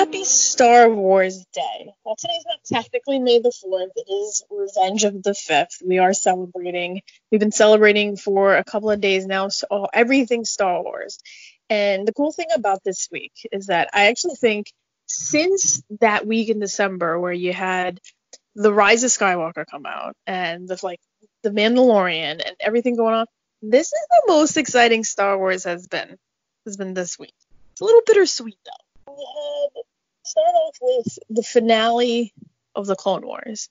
Happy Star Wars Day. Well, today's not technically May the 4th. It is Revenge of the 5th. We are celebrating. We've been celebrating for a couple of days now, so everything Star Wars. And the cool thing about this week is that I actually think since that week in December where you had The Rise of Skywalker come out and the like The Mandalorian and everything going on, this is the most exciting Star Wars has been. Has been this week. It's a little bittersweet though. Start off with the finale of the Clone Wars.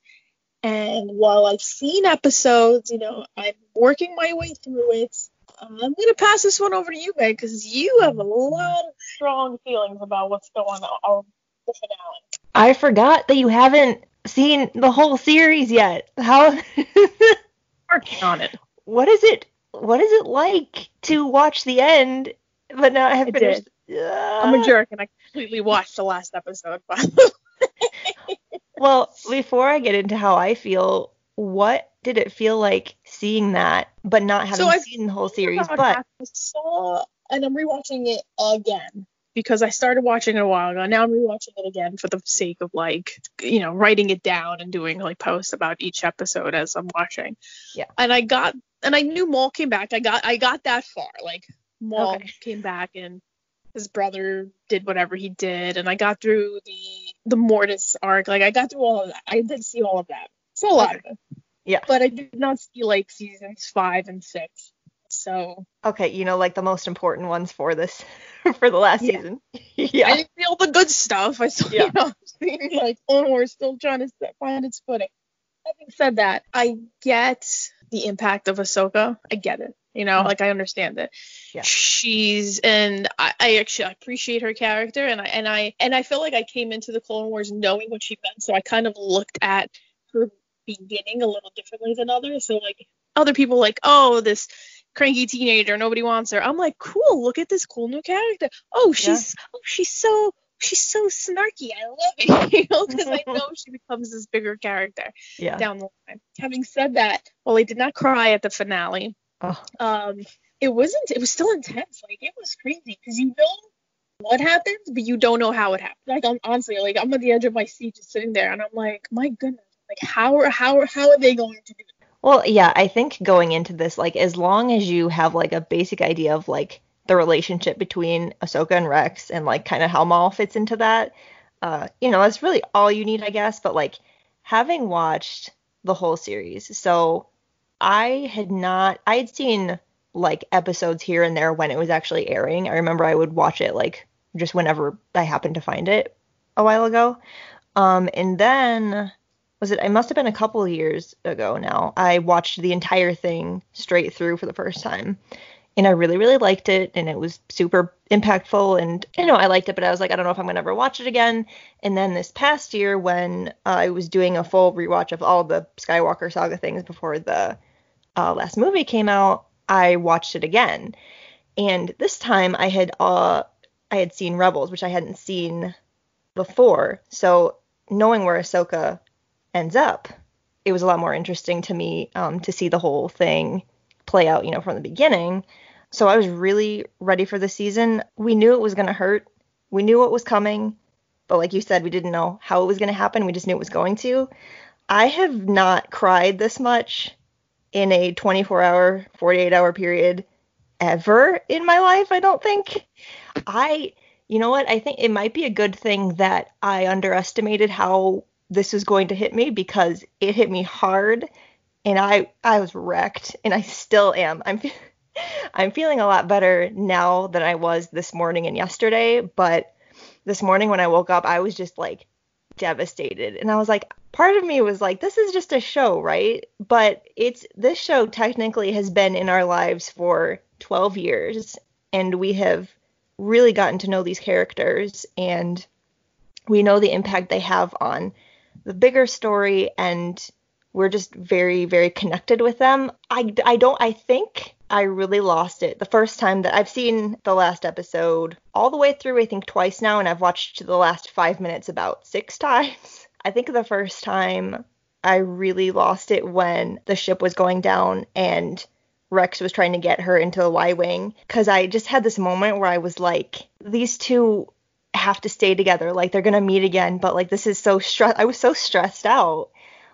And while I've seen episodes, you know, I'm working my way through it. Um, I'm going to pass this one over to you, Meg, because you have a lot of strong feelings about what's going on in the finale. I forgot that you haven't seen the whole series yet. How working on it. What is it? What is it like to watch the end but not have finished? I'm a jerk and I completely watched the last episode. well, before I get into how I feel, what did it feel like seeing that, but not having so seen the whole series? But I saw, and I'm rewatching it again because I started watching it a while ago. Now I'm rewatching it again for the sake of like, you know, writing it down and doing like posts about each episode as I'm watching. Yeah. And I got, and I knew Maul came back. I got, I got that far. Like Maul okay. came back and his brother did whatever he did, and I got through the the Mortis arc. Like I got through all of that. I did see all of that. So a lot of it. Yeah. But I did not see like seasons five and six. So. Okay, you know, like the most important ones for this, for the last yeah. season. yeah. I didn't see all the good stuff. I saw, yeah. you know, like Clone Wars still trying to find its footing. Having said that, I get the impact of Ahsoka. I get it. You know, mm-hmm. like I understand it. Yeah. She's and I, I actually appreciate her character and I and I and I feel like I came into the Clone Wars knowing what she meant, so I kind of looked at her beginning a little differently than others. So like other people like, oh, this cranky teenager, nobody wants her. I'm like, cool, look at this cool new character. Oh, she's yeah. oh, she's so she's so snarky. I love it, you know, because I know she becomes this bigger character yeah. down the line. Having said that, well, I did not cry at the finale. Oh. Um, it wasn't. It was still intense. Like it was crazy because you know what happens, but you don't know how it happened. Like I'm honestly, like I'm at the edge of my seat, just sitting there, and I'm like, my goodness, like how are how how are they going to do it? Well, yeah, I think going into this, like as long as you have like a basic idea of like the relationship between Ahsoka and Rex and like kind of how Maul fits into that, uh, you know, that's really all you need, I guess. But like having watched the whole series, so I had not I had seen like episodes here and there when it was actually airing. I remember I would watch it like just whenever I happened to find it a while ago. Um and then was it I must have been a couple years ago now. I watched the entire thing straight through for the first time. And I really, really liked it, and it was super impactful. And you know, I liked it, but I was like, I don't know if I'm gonna ever watch it again. And then this past year, when uh, I was doing a full rewatch of all the Skywalker saga things before the uh, last movie came out, I watched it again, and this time I had uh I had seen Rebels, which I hadn't seen before. So knowing where Ahsoka ends up, it was a lot more interesting to me um, to see the whole thing play out, you know, from the beginning. So I was really ready for the season. We knew it was going to hurt. We knew what was coming, but like you said, we didn't know how it was going to happen. We just knew it was going to. I have not cried this much in a 24 hour, 48 hour period ever in my life, I don't think. I, you know what? I think it might be a good thing that I underestimated how this was going to hit me because it hit me hard and I I was wrecked and I still am. I'm I'm feeling a lot better now than I was this morning and yesterday, but this morning when I woke up, I was just like devastated. And I was like, part of me was like, this is just a show, right? But it's this show technically has been in our lives for 12 years, and we have really gotten to know these characters, and we know the impact they have on the bigger story, and we're just very, very connected with them. I, I don't, I think I really lost it the first time that I've seen the last episode all the way through, I think twice now, and I've watched the last five minutes about six times. I think the first time I really lost it when the ship was going down and Rex was trying to get her into the Y Wing. Because I just had this moment where I was like, these two have to stay together. Like they're gonna meet again, but like this is so. I was so stressed out.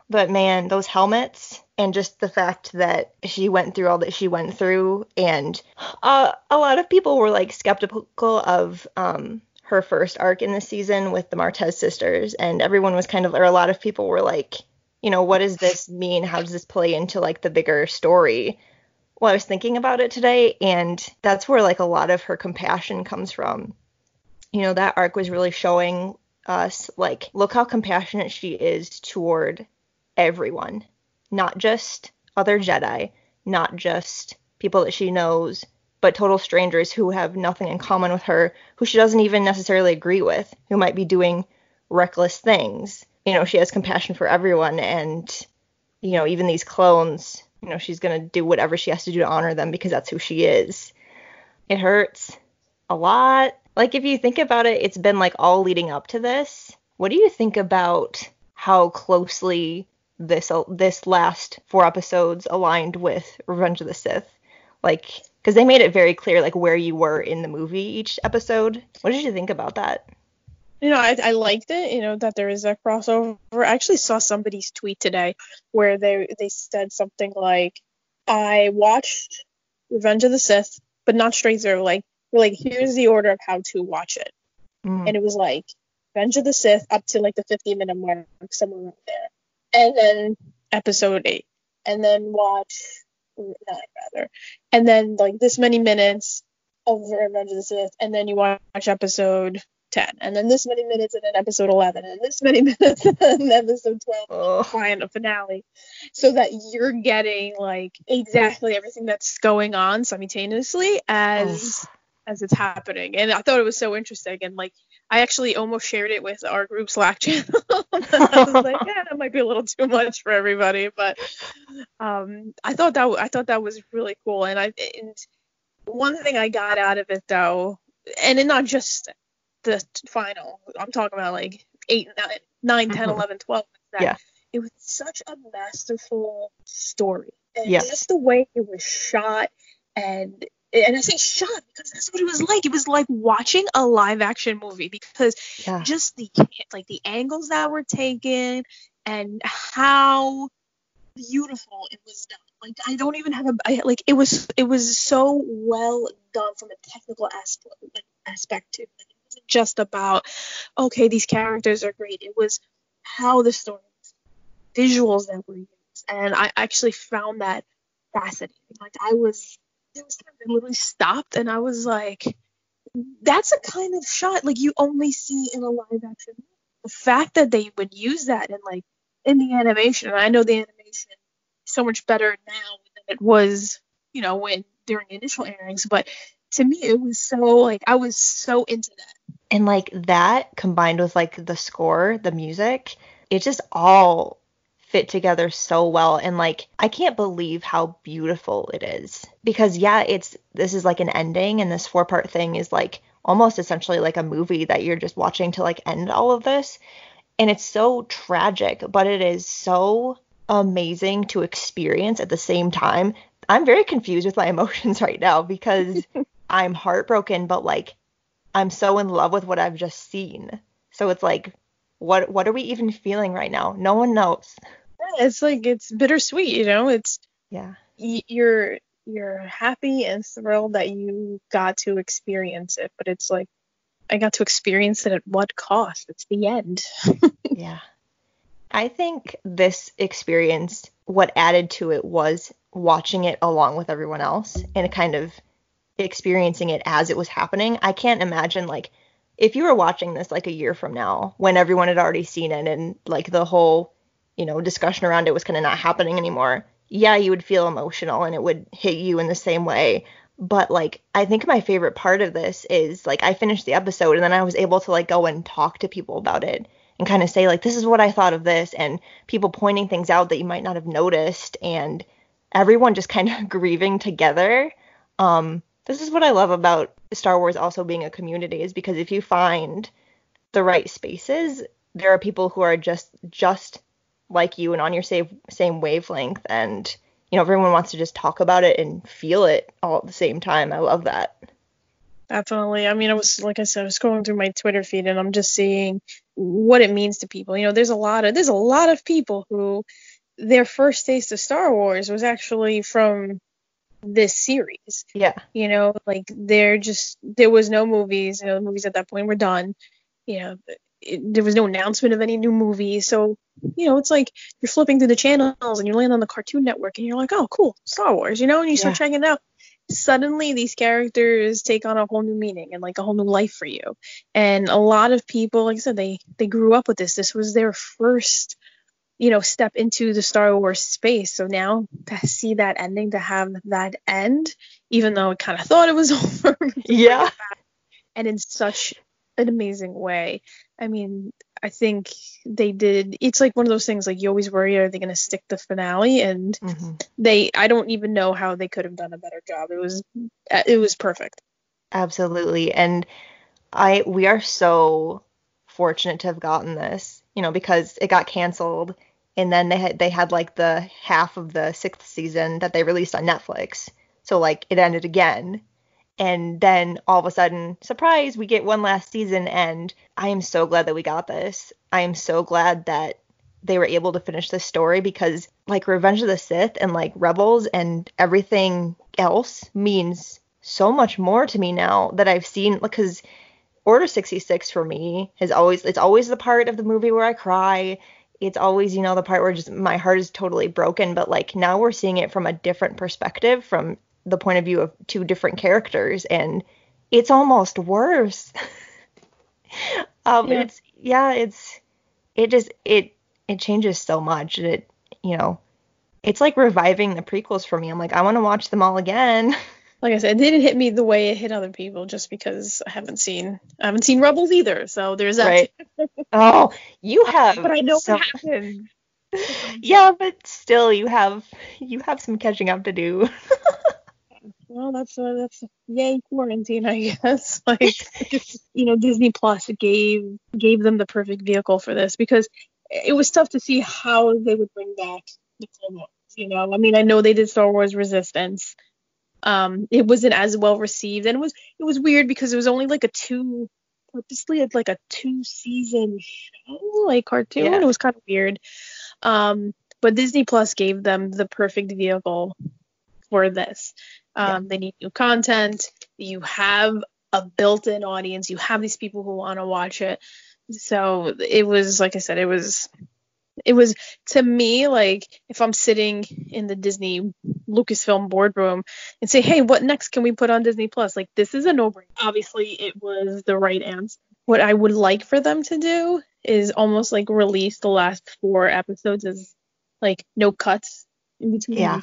But man, those helmets and just the fact that she went through all that she went through, and uh, a lot of people were like skeptical of um, her first arc in the season with the Martez sisters, and everyone was kind of, or a lot of people were like, you know, what does this mean? How does this play into like the bigger story? Well, I was thinking about it today, and that's where like a lot of her compassion comes from. You know, that arc was really showing us like, look how compassionate she is toward everyone, not just other Jedi, not just people that she knows, but total strangers who have nothing in common with her, who she doesn't even necessarily agree with, who might be doing reckless things. You know, she has compassion for everyone, and, you know, even these clones, you know, she's going to do whatever she has to do to honor them because that's who she is. It hurts a lot. Like, if you think about it, it's been like all leading up to this. What do you think about how closely this this last four episodes aligned with Revenge of the Sith. Like, because they made it very clear like where you were in the movie each episode. What did you think about that? You know, I, I liked it. You know that there is a crossover. I actually saw somebody's tweet today where they they said something like, "I watched Revenge of the Sith, but not straight through. Like, like here's the order of how to watch it." Mm. And it was like Revenge of the Sith up to like the 50 minute mark, somewhere right there and then episode eight, and then watch nine rather, and then like this many minutes of Revenge of the Sith, and then you watch episode 10 and then this many minutes and then episode 11 and this many minutes and then episode 12 oh. final finale. So that you're getting like exactly everything that's going on simultaneously as oh. as it's happening. And i thought it was so interesting. And like I actually almost shared it with our group Slack channel. I was like, yeah, that might be a little too much for everybody, but um, I thought that I thought that was really cool. And I and one thing I got out of it though, and it not just the final. I'm talking about like 8, 9, 9 10, mm-hmm. 11, 12. That yeah. It was such a masterful story. And yes. just the way it was shot and and I say shot because that's what it was like. It was like watching a live action movie because yeah. just the like the angles that were taken and how beautiful it was done. Like I don't even have a I, like it was it was so well done from a technical aspect like, aspect too. Like, it wasn't just about okay these characters are great. It was how the story, visuals that were used, and I actually found that fascinating. Like I was there was I literally stopped and I was like, that's a kind of shot like you only see in a live action. The fact that they would use that in like in the animation, and I know the animation so much better now than it was, you know, when during initial airings, but to me it was so like I was so into that. And like that combined with like the score, the music, it just all fit together so well and like I can't believe how beautiful it is. Because yeah it's this is like an ending and this four part thing is like almost essentially like a movie that you're just watching to like end all of this. And it's so tragic but it is so amazing to experience at the same time. I'm very confused with my emotions right now because I'm heartbroken but like I'm so in love with what I've just seen. So it's like what what are we even feeling right now? No one knows it's like it's bittersweet, you know. It's yeah. Y- you're you're happy and thrilled that you got to experience it, but it's like I got to experience it at what cost? It's the end. yeah. I think this experience, what added to it was watching it along with everyone else and kind of experiencing it as it was happening. I can't imagine like if you were watching this like a year from now when everyone had already seen it and like the whole you know, discussion around it was kind of not happening anymore, yeah, you would feel emotional and it would hit you in the same way. But like, I think my favorite part of this is like, I finished the episode and then I was able to like go and talk to people about it and kind of say, like, this is what I thought of this, and people pointing things out that you might not have noticed, and everyone just kind of grieving together. Um, this is what I love about Star Wars also being a community is because if you find the right spaces, there are people who are just just like you and on your same same wavelength and you know everyone wants to just talk about it and feel it all at the same time. I love that. Definitely. I mean, I was like I said, I was scrolling through my Twitter feed and I'm just seeing what it means to people. You know, there's a lot of there's a lot of people who their first taste of Star Wars was actually from this series. Yeah. You know, like they're just there was no movies. You know, the movies at that point were done. You know, it, there was no announcement of any new movies. So, you know, it's like you're flipping through the channels and you land on the Cartoon Network and you're like, oh, cool, Star Wars. You know, and you start Yeah. checking it out. Suddenly, these characters take on a whole new meaning and like a whole new life for you. And a lot of people, like I said, they they grew up with this. This was their first you know, step into the Star Wars space. So now to see that ending, to have that end, even though it kind of thought it was over, Yeah. and in such an amazing way. I mean, I think they did. It's like one of those things like you always worry, are they going to stick the finale? And hmm they, I don't even know how they could have done a better job. It was, uh, it was perfect. Absolutely. And I we are so fortunate to have gotten this, you know, because it got canceled and then they had they had like the half of the sixth season that they released on Netflix. So like it ended again. And then all of a sudden, surprise, we get one last season and I am so glad that we got this. I am so glad that they were able to finish this story because like Revenge of the Sith and like Rebels and everything else means so much more to me now that I've seen because Order 66 for me has always it's always the part of the movie where I cry. It's always, you know, the part where just my heart is totally broken, but like now we're seeing it from a different perspective from the point of view of two different characters and it's almost worse. um Yeah. it's yeah, it's it just it it changes so much. It you know, it's like reviving the prequels for me. I'm like I want to watch them all again. Like I said, it didn't hit me the way it hit other people, just because I haven't seen, I haven't seen Rebels either. So there's that. Right. Oh, you have But I know so- what happened. Yeah, but still you have you have some catching up to do. Well, that's uh, that's yay quarantine, I guess. Like, you know, Disney Plus gave gave them the perfect vehicle for this because it was tough to see how they would bring back the Clone Wars. You know, I mean, I know they did Star Wars Resistance. Um, it wasn't as well received, and it was it was weird because it was only like a two purposely like a two season show, like cartoon. Yeah. It was kind of weird. Um, but Disney Plus gave them the perfect vehicle for this. Um, They need new content. You have a built-in audience. You have these people who want to watch it. So it was like I said, it was it was to me like if I'm sitting in the Disney Lucasfilm boardroom and say, hey, what next can we put on Disney Plus? Like this is a no-brainer. Obviously, it was the right answer. What I would like for them to do is almost like release the last four episodes as like no cuts in between. Yeah.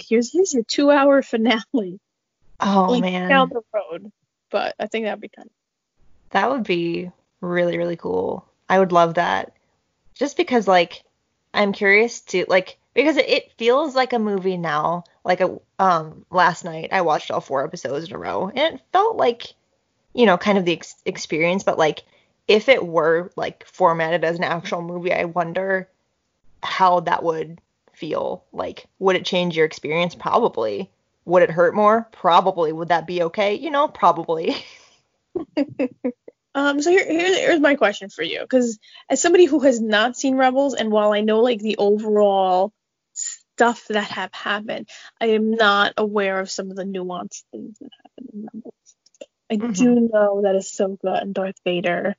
Here's here's your two-hour finale. Oh like man. down the road. But I think that'd be kind That would be really, really cool. I would love that. Just because, like, I'm curious to, like, because it, it feels like a movie now. Like, a, um, last night I watched all four episodes in a row, and it felt like, you know, kind of the ex- experience. But like, if it were like formatted as an actual movie, I wonder how that would feel. Like, would it change your experience? Probably. Would it hurt more? Probably. Would that be okay? You know, probably. Um, so here, here, here's my question for you, because as somebody who has not seen Rebels, and while I know like the overall stuff that have happened, I am not aware of some of the nuanced things that happened in Rebels. I Mhm. do know that Ahsoka and Darth Vader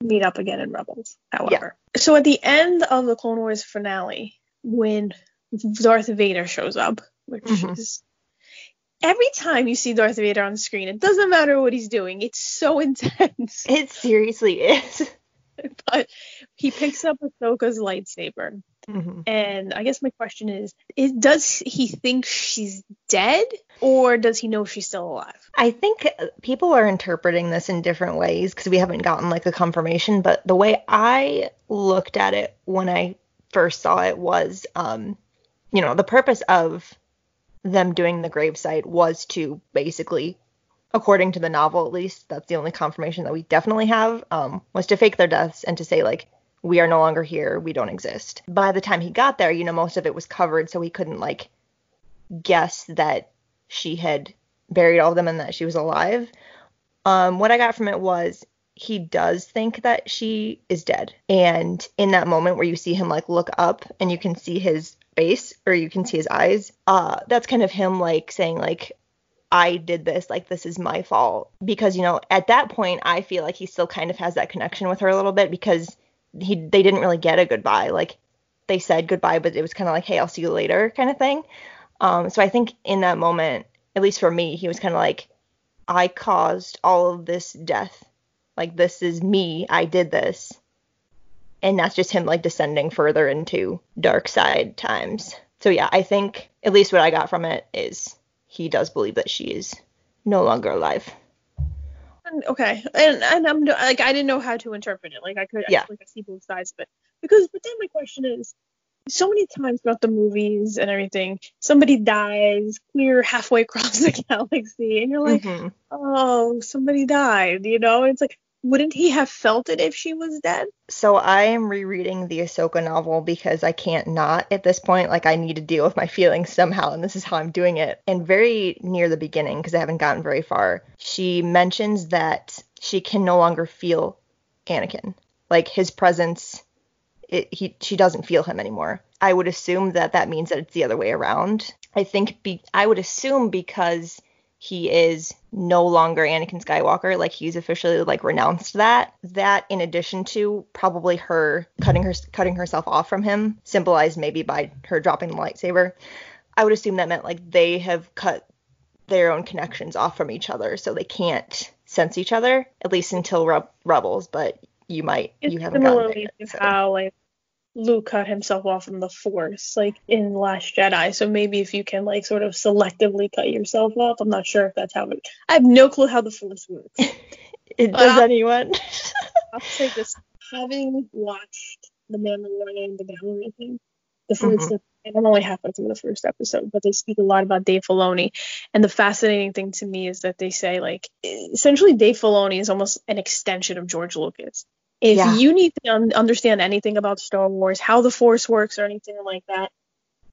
meet up again in Rebels, however. So at the end of the Clone Wars finale, when Darth Vader shows up, which Mhm. is every time you see Darth Vader on screen, it doesn't matter what he's doing, it's so intense. It seriously is. but he picks up Ahsoka's lightsaber. Mhm. And I guess my question is, is does he think she's dead or does he know she's still alive? I think people are interpreting this in different ways because we haven't gotten like a confirmation, but the way I looked at it when I first saw it was um you know, the purpose of them doing the gravesite was to basically according to the novel at least, that's the only confirmation that we definitely have, um, was to fake their deaths and to say like we are no longer here, we don't exist. By the time he got there, you know, most of it was covered so he couldn't like guess that she had buried all of them and that she was alive. Um, what I got from it was he does think that she is dead. And in that moment where you see him like look up and you can see his face or you can see his eyes, uh, that's kind of him like saying like I did this, like this is my fault. Because, you know, at that point I feel like he still kind of has that connection with her a little bit because he they didn't really get a goodbye. Like they said goodbye, but it was kind of like, hey, I'll see you later kind of thing. Um, so I think in that moment, at least for me, he was kind of like, I caused all of this death. Like this is me. I did this. And that's just him like descending further into dark side times. So yeah, I think at least what I got from it is he does believe that she is no longer alive. Okay, and and I'm like I didn't know how to interpret it. Like I could, yeah, like I see both sides of it. Because, but then my question is, so many times throughout the movies and everything, somebody dies clear halfway across the galaxy, and you're like, mm-hmm. oh, somebody died, you know? And it's like, wouldn't he have felt it if she was dead? So I am rereading the Ahsoka novel because I can't not at this point. Like I need to deal with my feelings somehow, and this is how I'm doing it. And very near the beginning, because I haven't gotten very far, she mentions that she can no longer feel Anakin. Like his presence it, he she doesn't feel him anymore. I would assume that that means that it's the other way around. I think be, I would assume because he is no longer Anakin Skywalker, like he's officially like renounced that. That in addition to probably her cutting her cutting herself off from him, symbolized maybe by her dropping the lightsaber. I would assume that meant like they have cut their own connections off from each other, so they can't sense each other at least until Re- Rebels. But you might it's you haven't gotten there, so. how like Luke cut himself off from the Force, like in Last Jedi. So maybe if you can like sort of selectively cut yourself off, I'm not sure if that's how it. I have no clue how the Force works. it does anyone? I'll say this: having watched The Mandalorian, the gallery thing, the 1st mm-hmm. I'm only halfway through the first episode, but they speak a lot about Dave Filoni. And the fascinating thing to me is that they say, like, essentially, Dave Filoni is almost an extension of George Lucas. If yeah. you need to un- understand anything about Star Wars, how the Force works, or anything like that,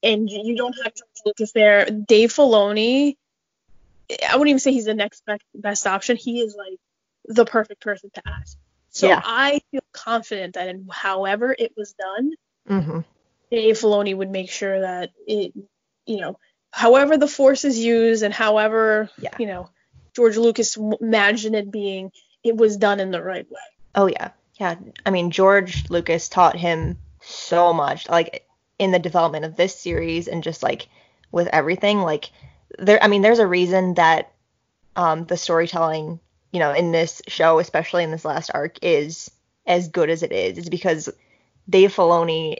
and you don't have George Lucas there, Dave Filoni, I wouldn't even say he's the next best, best option. He is like the perfect person to ask. So yeah. I feel confident that in however it was done, mm-hmm. Dave Filoni would make sure that it, you know, however the Force is used and however, yeah. you know, George Lucas imagined it being, it was done in the right way. Oh yeah, yeah. I mean, George Lucas taught him so much, like in the development of this series and just like with everything. Like there, I mean, there's a reason that um, the storytelling, you know, in this show, especially in this last arc, is as good as it is. Is because Dave Filoni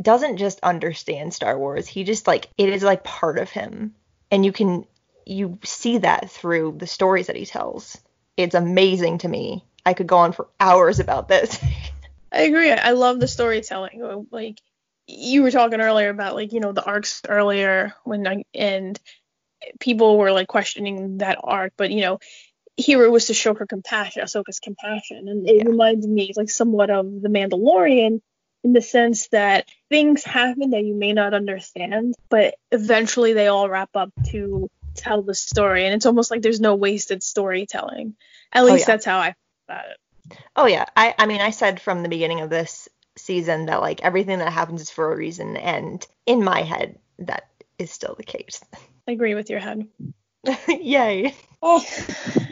doesn't just understand Star Wars. He just like it is like part of him. And you can you see that through the stories that he tells. It's amazing to me. I could go on for hours about this. I agree. I love the storytelling. Like you were talking earlier about like, you know, the arcs earlier when I and people were like questioning that arc, but you know, here it was to show her compassion, Ahsoka's compassion. And it yeah. reminds me like somewhat of the Mandalorian in the sense that things happen that you may not understand, but eventually they all wrap up to tell the story. And it's almost like there's no wasted storytelling. At oh, least oh, yeah. that's how I about it. Oh yeah. I I mean I said from the beginning of this season that like everything that happens is for a reason and in my head that is still the case. I agree with your head. Yay. Oh,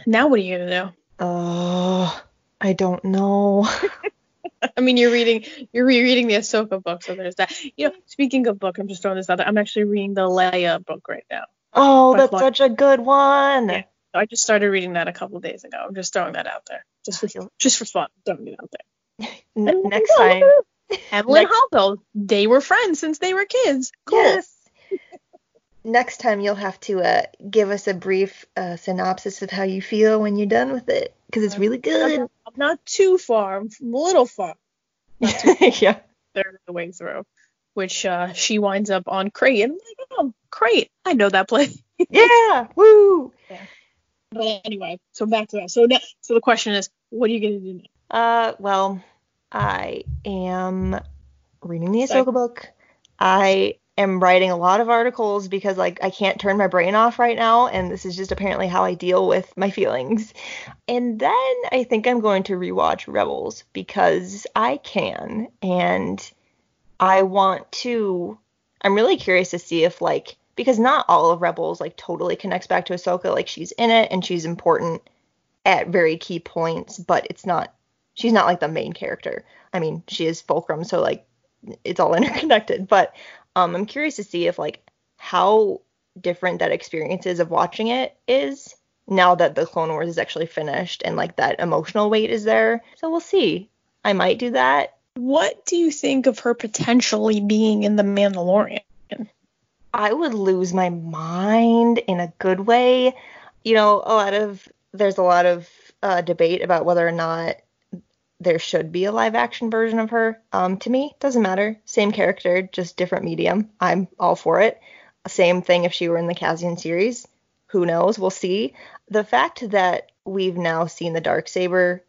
now what are you gonna do? Oh, I don't know. I mean, you're reading you're rereading the Ahsoka book, so there's that. You know, speaking of book, I'm just throwing this out there. I'm actually reading the Leia book right now. Oh, that's such a good one. Yeah. I just started reading that a couple days ago. I'm just throwing that out there, just for just for fun. Throwing it out there. next time, Amilyn Holdo, they were friends since they were kids. Cool. Yes. next time you'll have to uh, give us a brief uh, synopsis of how you feel when you're done with it because it's really good. I'm not too far. I'm a little far. yeah. Third of the way through, which uh, she winds up on Crait. And I'm like, oh, Crait. I know that place. yeah. Woo. Yeah. But anyway, so back to that. So now, so the question is, what are you gonna do now? Uh, well, I am reading the Ahsoka book. I am writing a lot of articles because like I can't turn my brain off right now and this is just apparently how I deal with my feelings. And then I think I'm going to rewatch Rebels because I can and I want to I'm really curious to see if like because not all of Rebels like totally connects back to Ahsoka like she's in it and she's important at very key points but it's not she's not like the main character. I mean, she is Fulcrum so like it's all interconnected, but um, I'm curious to see if like how different that experience is of watching it is now that the Clone Wars is actually finished and like that emotional weight is there. So we'll see. I might do that. What do you think of her potentially being in The Mandalorian? I would lose my mind in a good way. You know, a lot of there's a lot of uh, debate about whether or not there should be a live action version of her. Um, to me, doesn't matter. Same character, just different medium. I'm all for it. Same thing if she were in the Cassian series. Who knows? We'll see. The fact that we've now seen the dark saber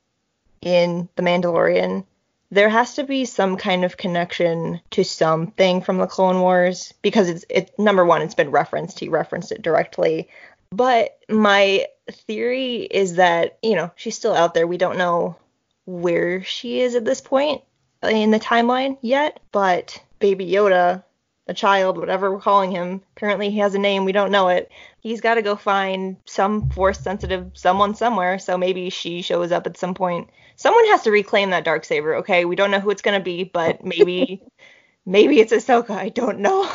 in The Mandalorian, there has to be some kind of connection to something from the Clone Wars because it's it number one, it's been referenced. He referenced it directly. But my theory is that, you know, she's still out there. We don't know where she is at this point in the timeline yet, but Baby Yoda, the child, whatever we're calling him, apparently he has a name, we don't know it. He's got to go find some force sensitive someone somewhere, so maybe she shows up at some point. Someone has to reclaim that dark saber, okay? We don't know who it's going to be, but maybe maybe it's Ahsoka, I don't know.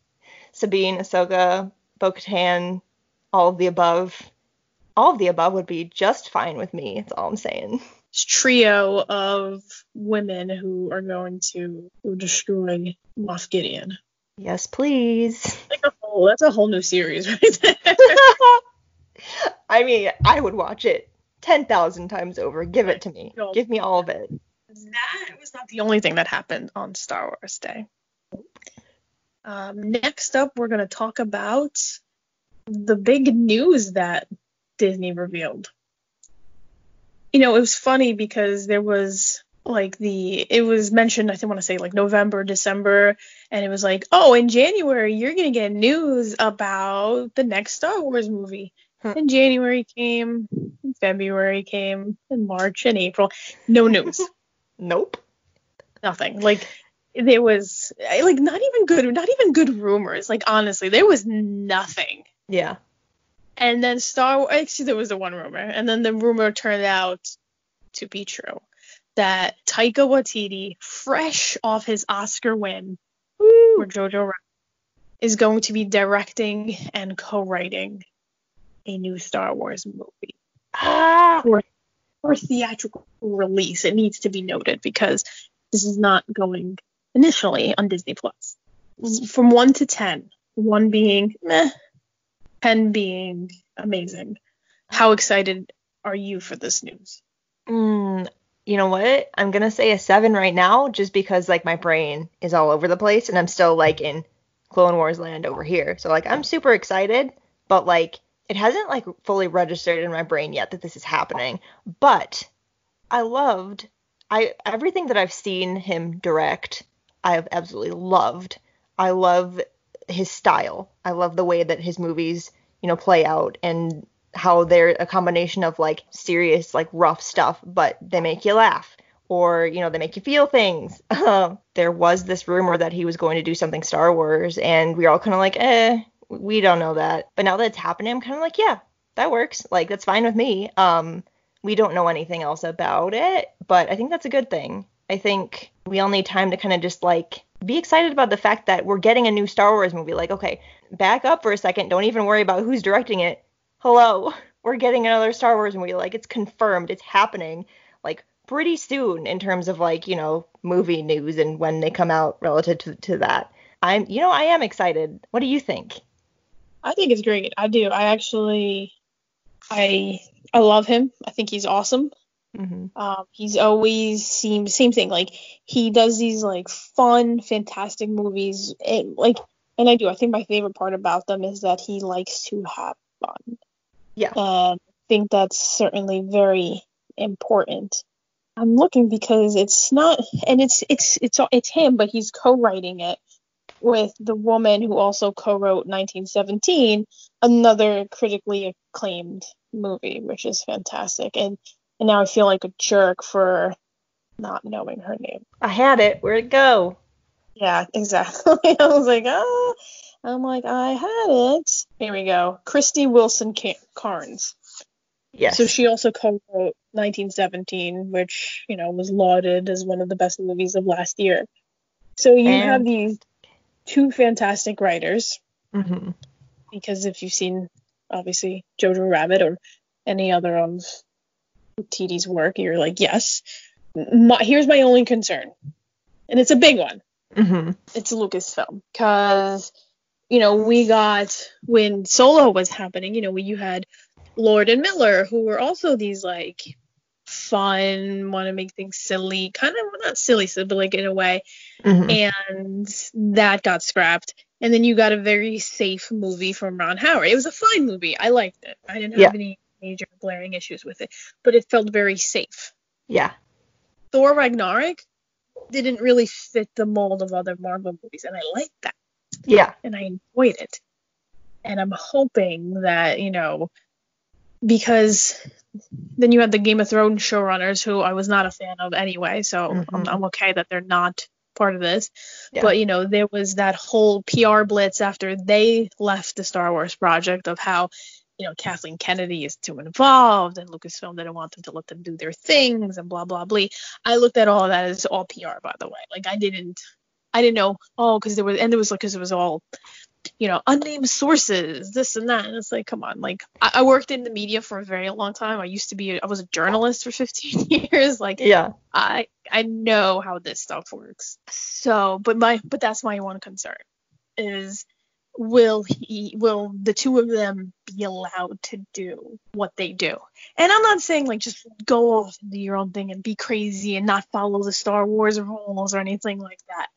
Sabine, Ahsoka, Bo-Katan, all of the above. All of the above would be just fine with me. That's all I'm saying trio of women who are going to destroy Moff Gideon. Yes, please. Like a whole, that's a whole new series right there. I mean, I would watch it 10,000 times over. Give it to me. Give me all of it. That was not the only thing that happened on Star Wars Day. Um, next up, we're going to talk about the big news that Disney revealed you know, it was funny because there was like the it was mentioned I think want to say like November, December, and it was like, oh, in January you're gonna get news about the next Star Wars movie. Huh. And January came, and February came, and March and April, no news. nope. Nothing. Like there was like not even good, not even good rumors. Like honestly, there was nothing. Yeah. And then Star Wars, actually, there was the one rumor, and then the rumor turned out to be true that Taika Waititi, fresh off his Oscar win Woo. for Jojo Rabbit, is going to be directing and co-writing a new Star Wars movie. Ah. For, for theatrical release, it needs to be noted because this is not going initially on Disney Plus. From one to ten, one being meh, 10 being amazing. How excited are you for this news? Mm, you know what? I'm going to say a 7 right now just because like my brain is all over the place and I'm still like in Clone Wars land over here. So like I'm super excited, but like it hasn't like fully registered in my brain yet that this is happening. But I loved I everything that I've seen him direct, I have absolutely loved. I love his style. I love the way that his movies, you know, play out and how they're a combination of like serious, like rough stuff, but they make you laugh or, you know, they make you feel things. there was this rumor that he was going to do something Star Wars and we are all kind of like, eh, we don't know that. But now that it's happening, I'm kind of like, yeah, that works. Like that's fine with me. Um, we don't know anything else about it, but I think that's a good thing. I think we all need time to kind of just like be excited about the fact that we're getting a new Star Wars movie. Like, okay, back up for a second. Don't even worry about who's directing it. Hello, we're getting another Star Wars movie. Like, it's confirmed. It's happening. Like, pretty soon in terms of like, you know, movie news and when they come out relative to, to that. I'm, you know, I am excited. What do you think? I think it's great. I do. I actually, I, I love him. I think he's awesome. Mm-hmm. Um, he's always seems same thing. Like he does these like fun, fantastic movies. And like, and I do. I think my favorite part about them is that he likes to have fun. Yeah. And I think that's certainly very important. I'm looking because it's not, and it's it's it's it's him, but he's co-writing it. with the woman who also co-wrote 1917, another critically acclaimed movie, which is fantastic. And and now I feel like a jerk for not knowing her name. I had it. Where'd it go? Yeah, exactly. I was like, oh, I'm like, I had it. Here we go. Krysty Wilson Cairns. Yes. So she also co-wrote 1917, which you know was lauded as one of the best movies of last year. So you and... have these two fantastic writers. Mm-hmm. Because if you've seen, obviously, Jojo Rabbit or any other of TD's work, you're like, yes. My, here's my only concern, and it's a big one. Mm-hmm. It's a Lucasfilm because you know we got when Solo was happening. You know, you had Lord and Miller, who were also these like fun, want to make things silly, kind of not silly, but like in a way. Mm-hmm. And that got scrapped. And then you got a very safe movie from Ron Howard. It was a fine movie. I liked it. I didn't have yeah. any major glaring issues with it, but it felt very safe. Yeah. Thor Ragnarok didn't really fit the mold of other Marvel movies, and I liked that. Yeah. And I enjoyed it. And I'm hoping that, you know, because then you had the Game of Thrones showrunners who I was not a fan of anyway, so mm-hmm. I'm, I'm, okay that they're not part of this. Yeah. But you know, there was that whole PR blitz after they left the Star Wars project of how you know Kathleen Kennedy is too involved and Lucasfilm didn't want them to let them do their things and blah blah blah. I looked at all that as all PR, by the way. Like I didn't I didn't know oh because there was and there was like because it was all you know, unnamed sources, this and that. And it's like, come on, like I, I, worked in the media for a very long time. I used to be, I was a journalist for 15 years. Like, yeah, I I know how this stuff works. So, but my, but that's my one concern is will he will the two of them be allowed to do what they do and i'm not saying like just go off and do your own thing and be crazy and not follow the star wars rules or anything like that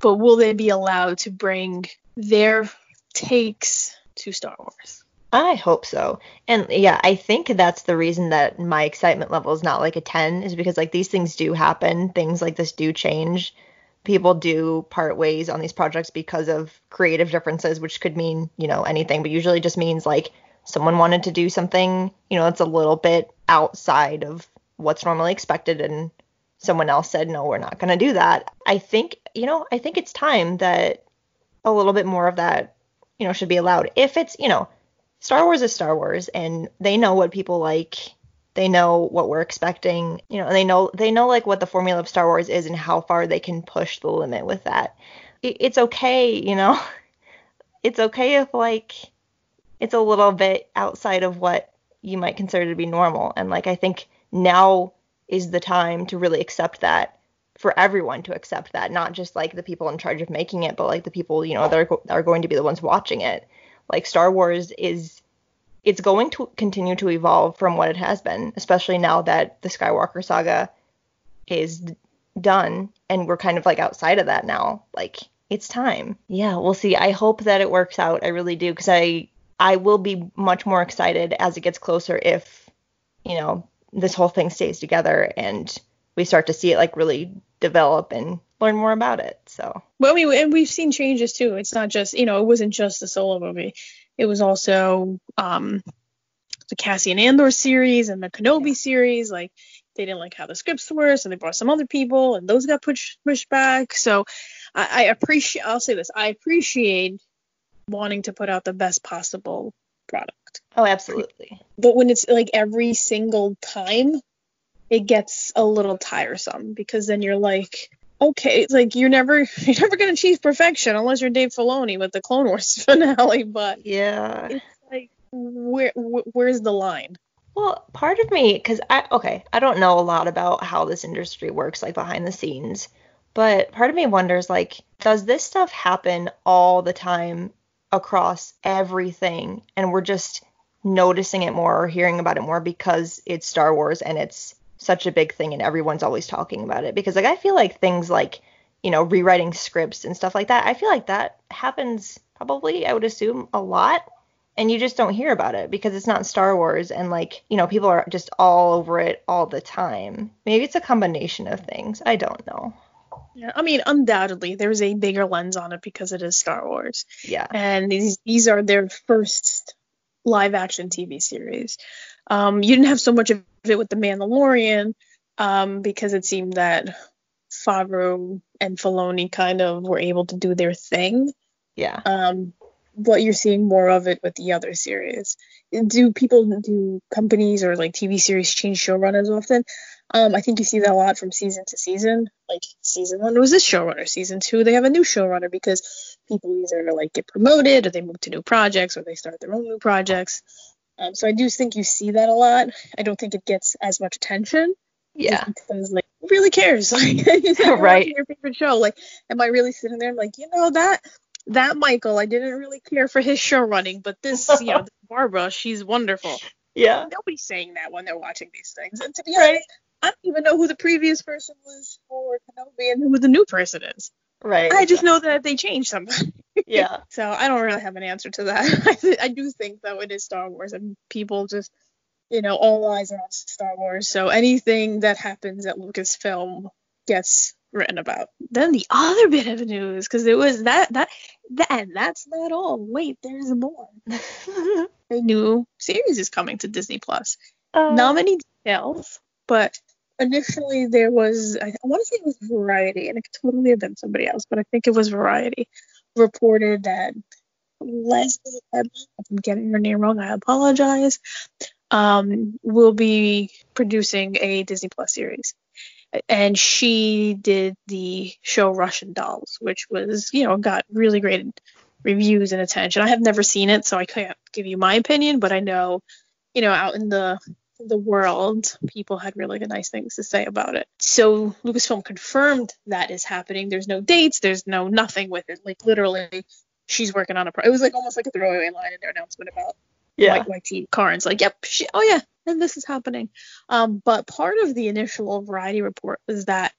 but will they be allowed to bring their takes to Star Wars. I hope so. And yeah, I think that's the reason that my excitement level is not like a 10 is because like these things do happen. Things like this do change. People do part ways on these projects because of creative differences, which could mean, you know, anything, but usually just means like someone wanted to do something, you know, that's a little bit outside of what's normally expected and someone else said, no, we're not going to do that. I think, you know, I think it's time that a little bit more of that, you know, should be allowed. If it's, you know, Star Wars is Star Wars and they know what people like. They know what we're expecting, you know, and they know they know like what the formula of Star Wars is and how far they can push the limit with that. It's okay, you know. It's okay if like it's a little bit outside of what you might consider to be normal and like I think now is the time to really accept that for everyone to accept that, not just like the people in charge of making it, but like the people, you know, that are, that are going to be the ones watching it. Like Star Wars is it's going to continue to evolve from what it has been, especially now that the Skywalker saga is done and we're kind of like outside of that now. Like it's time. Yeah, we'll see. I hope that it works out. I really do because I I will be much more excited as it gets closer if you know this whole thing stays together and we start to see it like really develop and learn more about it. So well, we and we've seen changes too. It's not just you know it wasn't just the solo movie. It was also um, the Cassian Andor series and the Kenobi yeah. series. Like they didn't like how the scripts were, so they brought some other people, and those got pushed pushed back. So I, I appreciate. I'll say this: I appreciate wanting to put out the best possible product. Oh, absolutely. But when it's like every single time it gets a little tiresome because then you're like, okay, it's like you're never you're never gonna achieve perfection unless you're Dave Filoni with the Clone Wars finale. But yeah, it's like where where's the line? Well, part of me, because I okay, I don't know a lot about how this industry works, like behind the scenes, but part of me wonders, like, does this stuff happen all the time across everything, and we're just noticing it more or hearing about it more because it's Star Wars and it's such a big thing and everyone's always talking about it. Because like I feel like things like you know rewriting scripts and stuff like that I feel like that happens probably I would assume a lot and you just don't hear about it because it's not Star Wars and like you know people are just all over it all the time. Maybe it's a combination of things. I don't know Yeah, I mean, undoubtedly, there's a bigger lens on it because it is Star Wars. Yeah. And these these are their first live action TV series. Um, you didn't have so much of it with The Mandalorian um, because it seemed that Favreau and Filoni kind of were able to do their thing. Yeah. Um, but you're seeing more of it with the other series. Do people, do companies or like TV series change showrunners often? Um, I think you see that a lot from season to season. Like season one was this showrunner, season two they have a new showrunner because people either like get promoted or they move to new projects or they start their own new projects. Um, so I do think you see that a lot. I don't think it gets as much attention. Yeah. Because like who really cares? Like Right. Your favorite show. Like, am I really sitting there? I'm like, you know that that Michael, I didn't really care for his show running, but this, you know, this Barbara, she's wonderful. Yeah. Nobody's saying that when they're watching these things. And to be Right. I don't even know who the previous person was for Kenobi and who the new person is. Right. I just know that they changed something. Yeah. So I don't really have an answer to that. I, th- I do think though it is Star Wars and people just, you know, all eyes are on Star Wars. So anything that happens at Lucasfilm gets written about. Then the other bit of news, because it was that that that and that's not all. Wait, there's more. A new series is coming to Disney Plus. Uh, Not many details, but initially there was I, want to say it was Variety, and it could totally have been somebody else, but I think it was Variety reported that Leslye if I'm getting her name wrong, I apologize, um, will be producing a Disney Plus series. And she did the show Russian Dolls, which was, you know, got really great reviews and attention. I have never seen it, so I can't give you my opinion, but I know, you know, out in the the world, people had really good, nice things to say about it. So Lucasfilm confirmed that is happening. There's no dates, there's no nothing with it. Like literally, she's working on a. Pro- it was like almost like a throwaway line in their announcement about yeah. like Waititi Cairns. Like, yep, she, oh yeah, and this is happening. Um, but part of the initial Variety report was that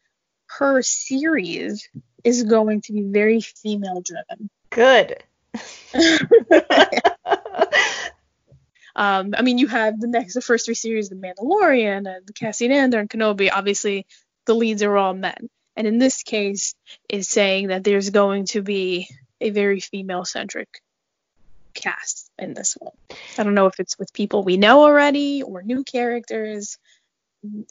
her series is going to be very female driven. Good. Um, I mean, you have the next, the first three series, The Mandalorian and Cassian Andor and Kenobi. Obviously, the leads are all men, and in this case, is saying that there's going to be a very female-centric cast in this one. I don't know if it's with people we know already or new characters.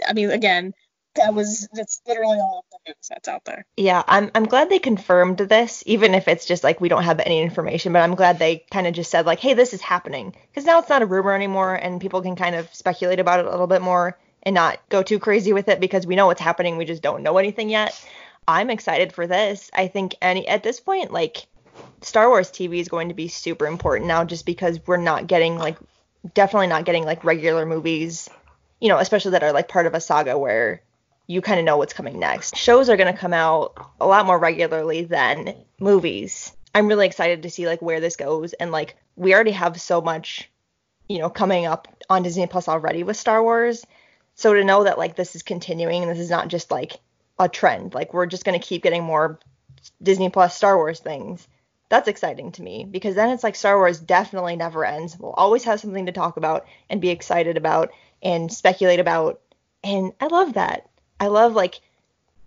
I mean, again, that was that's literally all of the news that's out there. Yeah, I'm I'm glad they confirmed this, even if it's just like we don't have any information. But I'm glad they kind of just said like, hey, this is happening, because now it's not a rumor anymore, and people can kind of speculate about it a little bit more and not go too crazy with it because we know what's happening. We just don't know anything yet. I'm excited for this. I think any at this point, like Star Wars TV is going to be super important now, just because we're not getting like definitely not getting like regular movies, you know, especially that are like part of a saga where you kind of know what's coming next. Shows are going to come out a lot more regularly than movies. I'm really excited to see like where this goes and like we already have so much, you know, coming up on Disney Plus already with Star Wars. So to know that like this is continuing and this is not just like a trend, like we're just going to keep getting more Disney Plus Star Wars things. That's exciting to me because then it's like Star Wars definitely never ends. We'll always have something to talk about and be excited about and speculate about. And I love that. I love like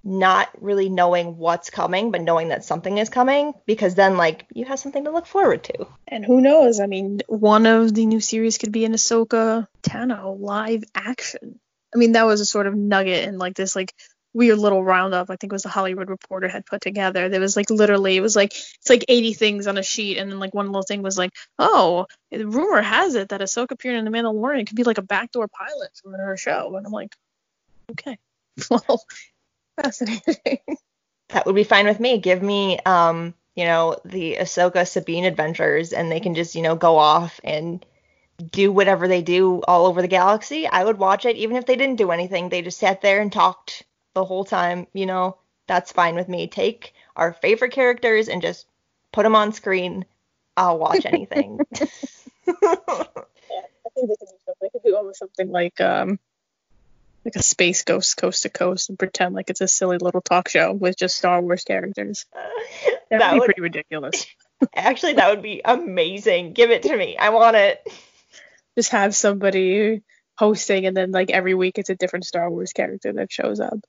not really knowing what's coming, but knowing that something is coming because then like you have something to look forward to. And who knows? I mean, one of the new series could be an Ahsoka Tano live action. I mean, that was a sort of nugget in like this like weird little roundup. I think it was the Hollywood Reporter had put together. There was like literally it was like it's like 80 things on a sheet, and then like one little thing was like, oh, rumor has it that Ahsoka appearing in the Mandalorian could be like a backdoor pilot for her show, and I'm like, okay, well, fascinating. That would be fine with me. Give me um, you know, the Ahsoka Sabine adventures and they can just, you know, go off and do whatever they do all over the galaxy. I would watch it even if they didn't do anything. They just sat there and talked the whole time, you know. That's fine with me. Take our favorite characters and just put them on screen. I'll watch anything. yeah, I think they could do something. They could do almost something like um like a space ghost coast to coast and pretend like it's a silly little talk show with just Star Wars characters. Uh, that be would pretty ridiculous. actually that would be amazing. Give it to me. I want it. Just have somebody hosting and then like every week it's a different Star Wars character that shows up.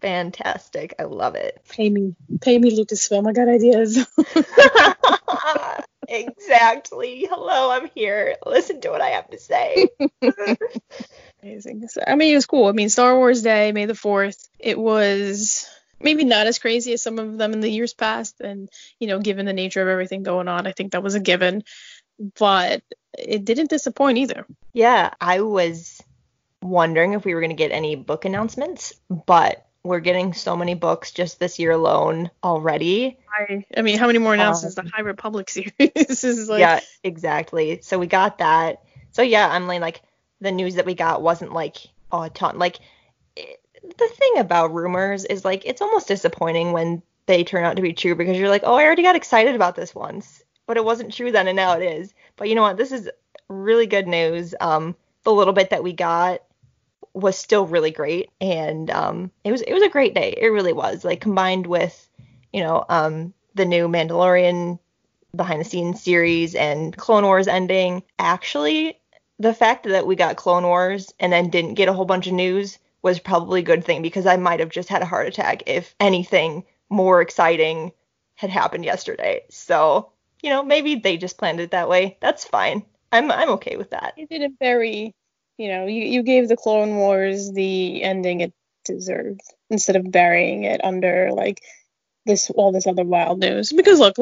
fantastic. I love it. Pay me, pay me, Lucasfilm. I got ideas. exactly. Hello, I'm here. Listen to what I have to say. Amazing. So, I mean, it was cool. I mean, Star Wars Day, May the 4th, it was maybe not as crazy as some of them in the years past. And, you know, given the nature of everything going on, I think that was a given. But it didn't disappoint either. Yeah, I was wondering if we were going to get any book announcements, but we're getting so many books just this year alone already. I, I mean, how many more announcements? Um, the High Republic series is like. Yeah, exactly. So we got that. So yeah, I'm like, like the news that we got wasn't like a ton. Like it, the thing about rumors is like it's almost disappointing when they turn out to be true because you're like, oh, I already got excited about this once, but it wasn't true then, and now it is. But you know what? This is really good news. Um, the little bit that we got was still really great, and um, it was it was a great day. It really was. Like combined with, you know, um, the new Mandalorian behind the scenes series and Clone Wars ending. Actually, the fact that we got Clone Wars and then didn't get a whole bunch of news was probably a good thing because I might have just had a heart attack if anything more exciting had happened yesterday. So, you know, maybe they just planned it that way. That's fine. I'm I'm okay with that. You did it very, you know, you, you gave the Clone Wars the ending it deserved instead of burying it under like this all this other wild news. Because look,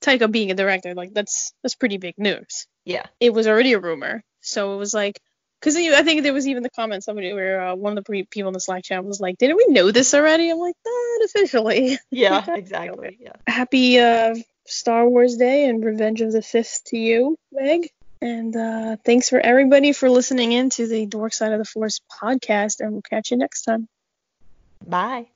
Taika being a director, like that's that's pretty big news. Yeah. It was already a rumor, so it was like, because I think there was even the comment somebody where uh, one of the people in the Slack channel was like, "Didn't we know this already?" I'm like, "Not officially." Yeah, exactly. Yeah. Happy uh, Star Wars Day and Revenge of the Fifth to you, Meg. And uh, thanks for everybody for listening in to the Dork Side of the Force podcast, and we'll catch you next time. Bye.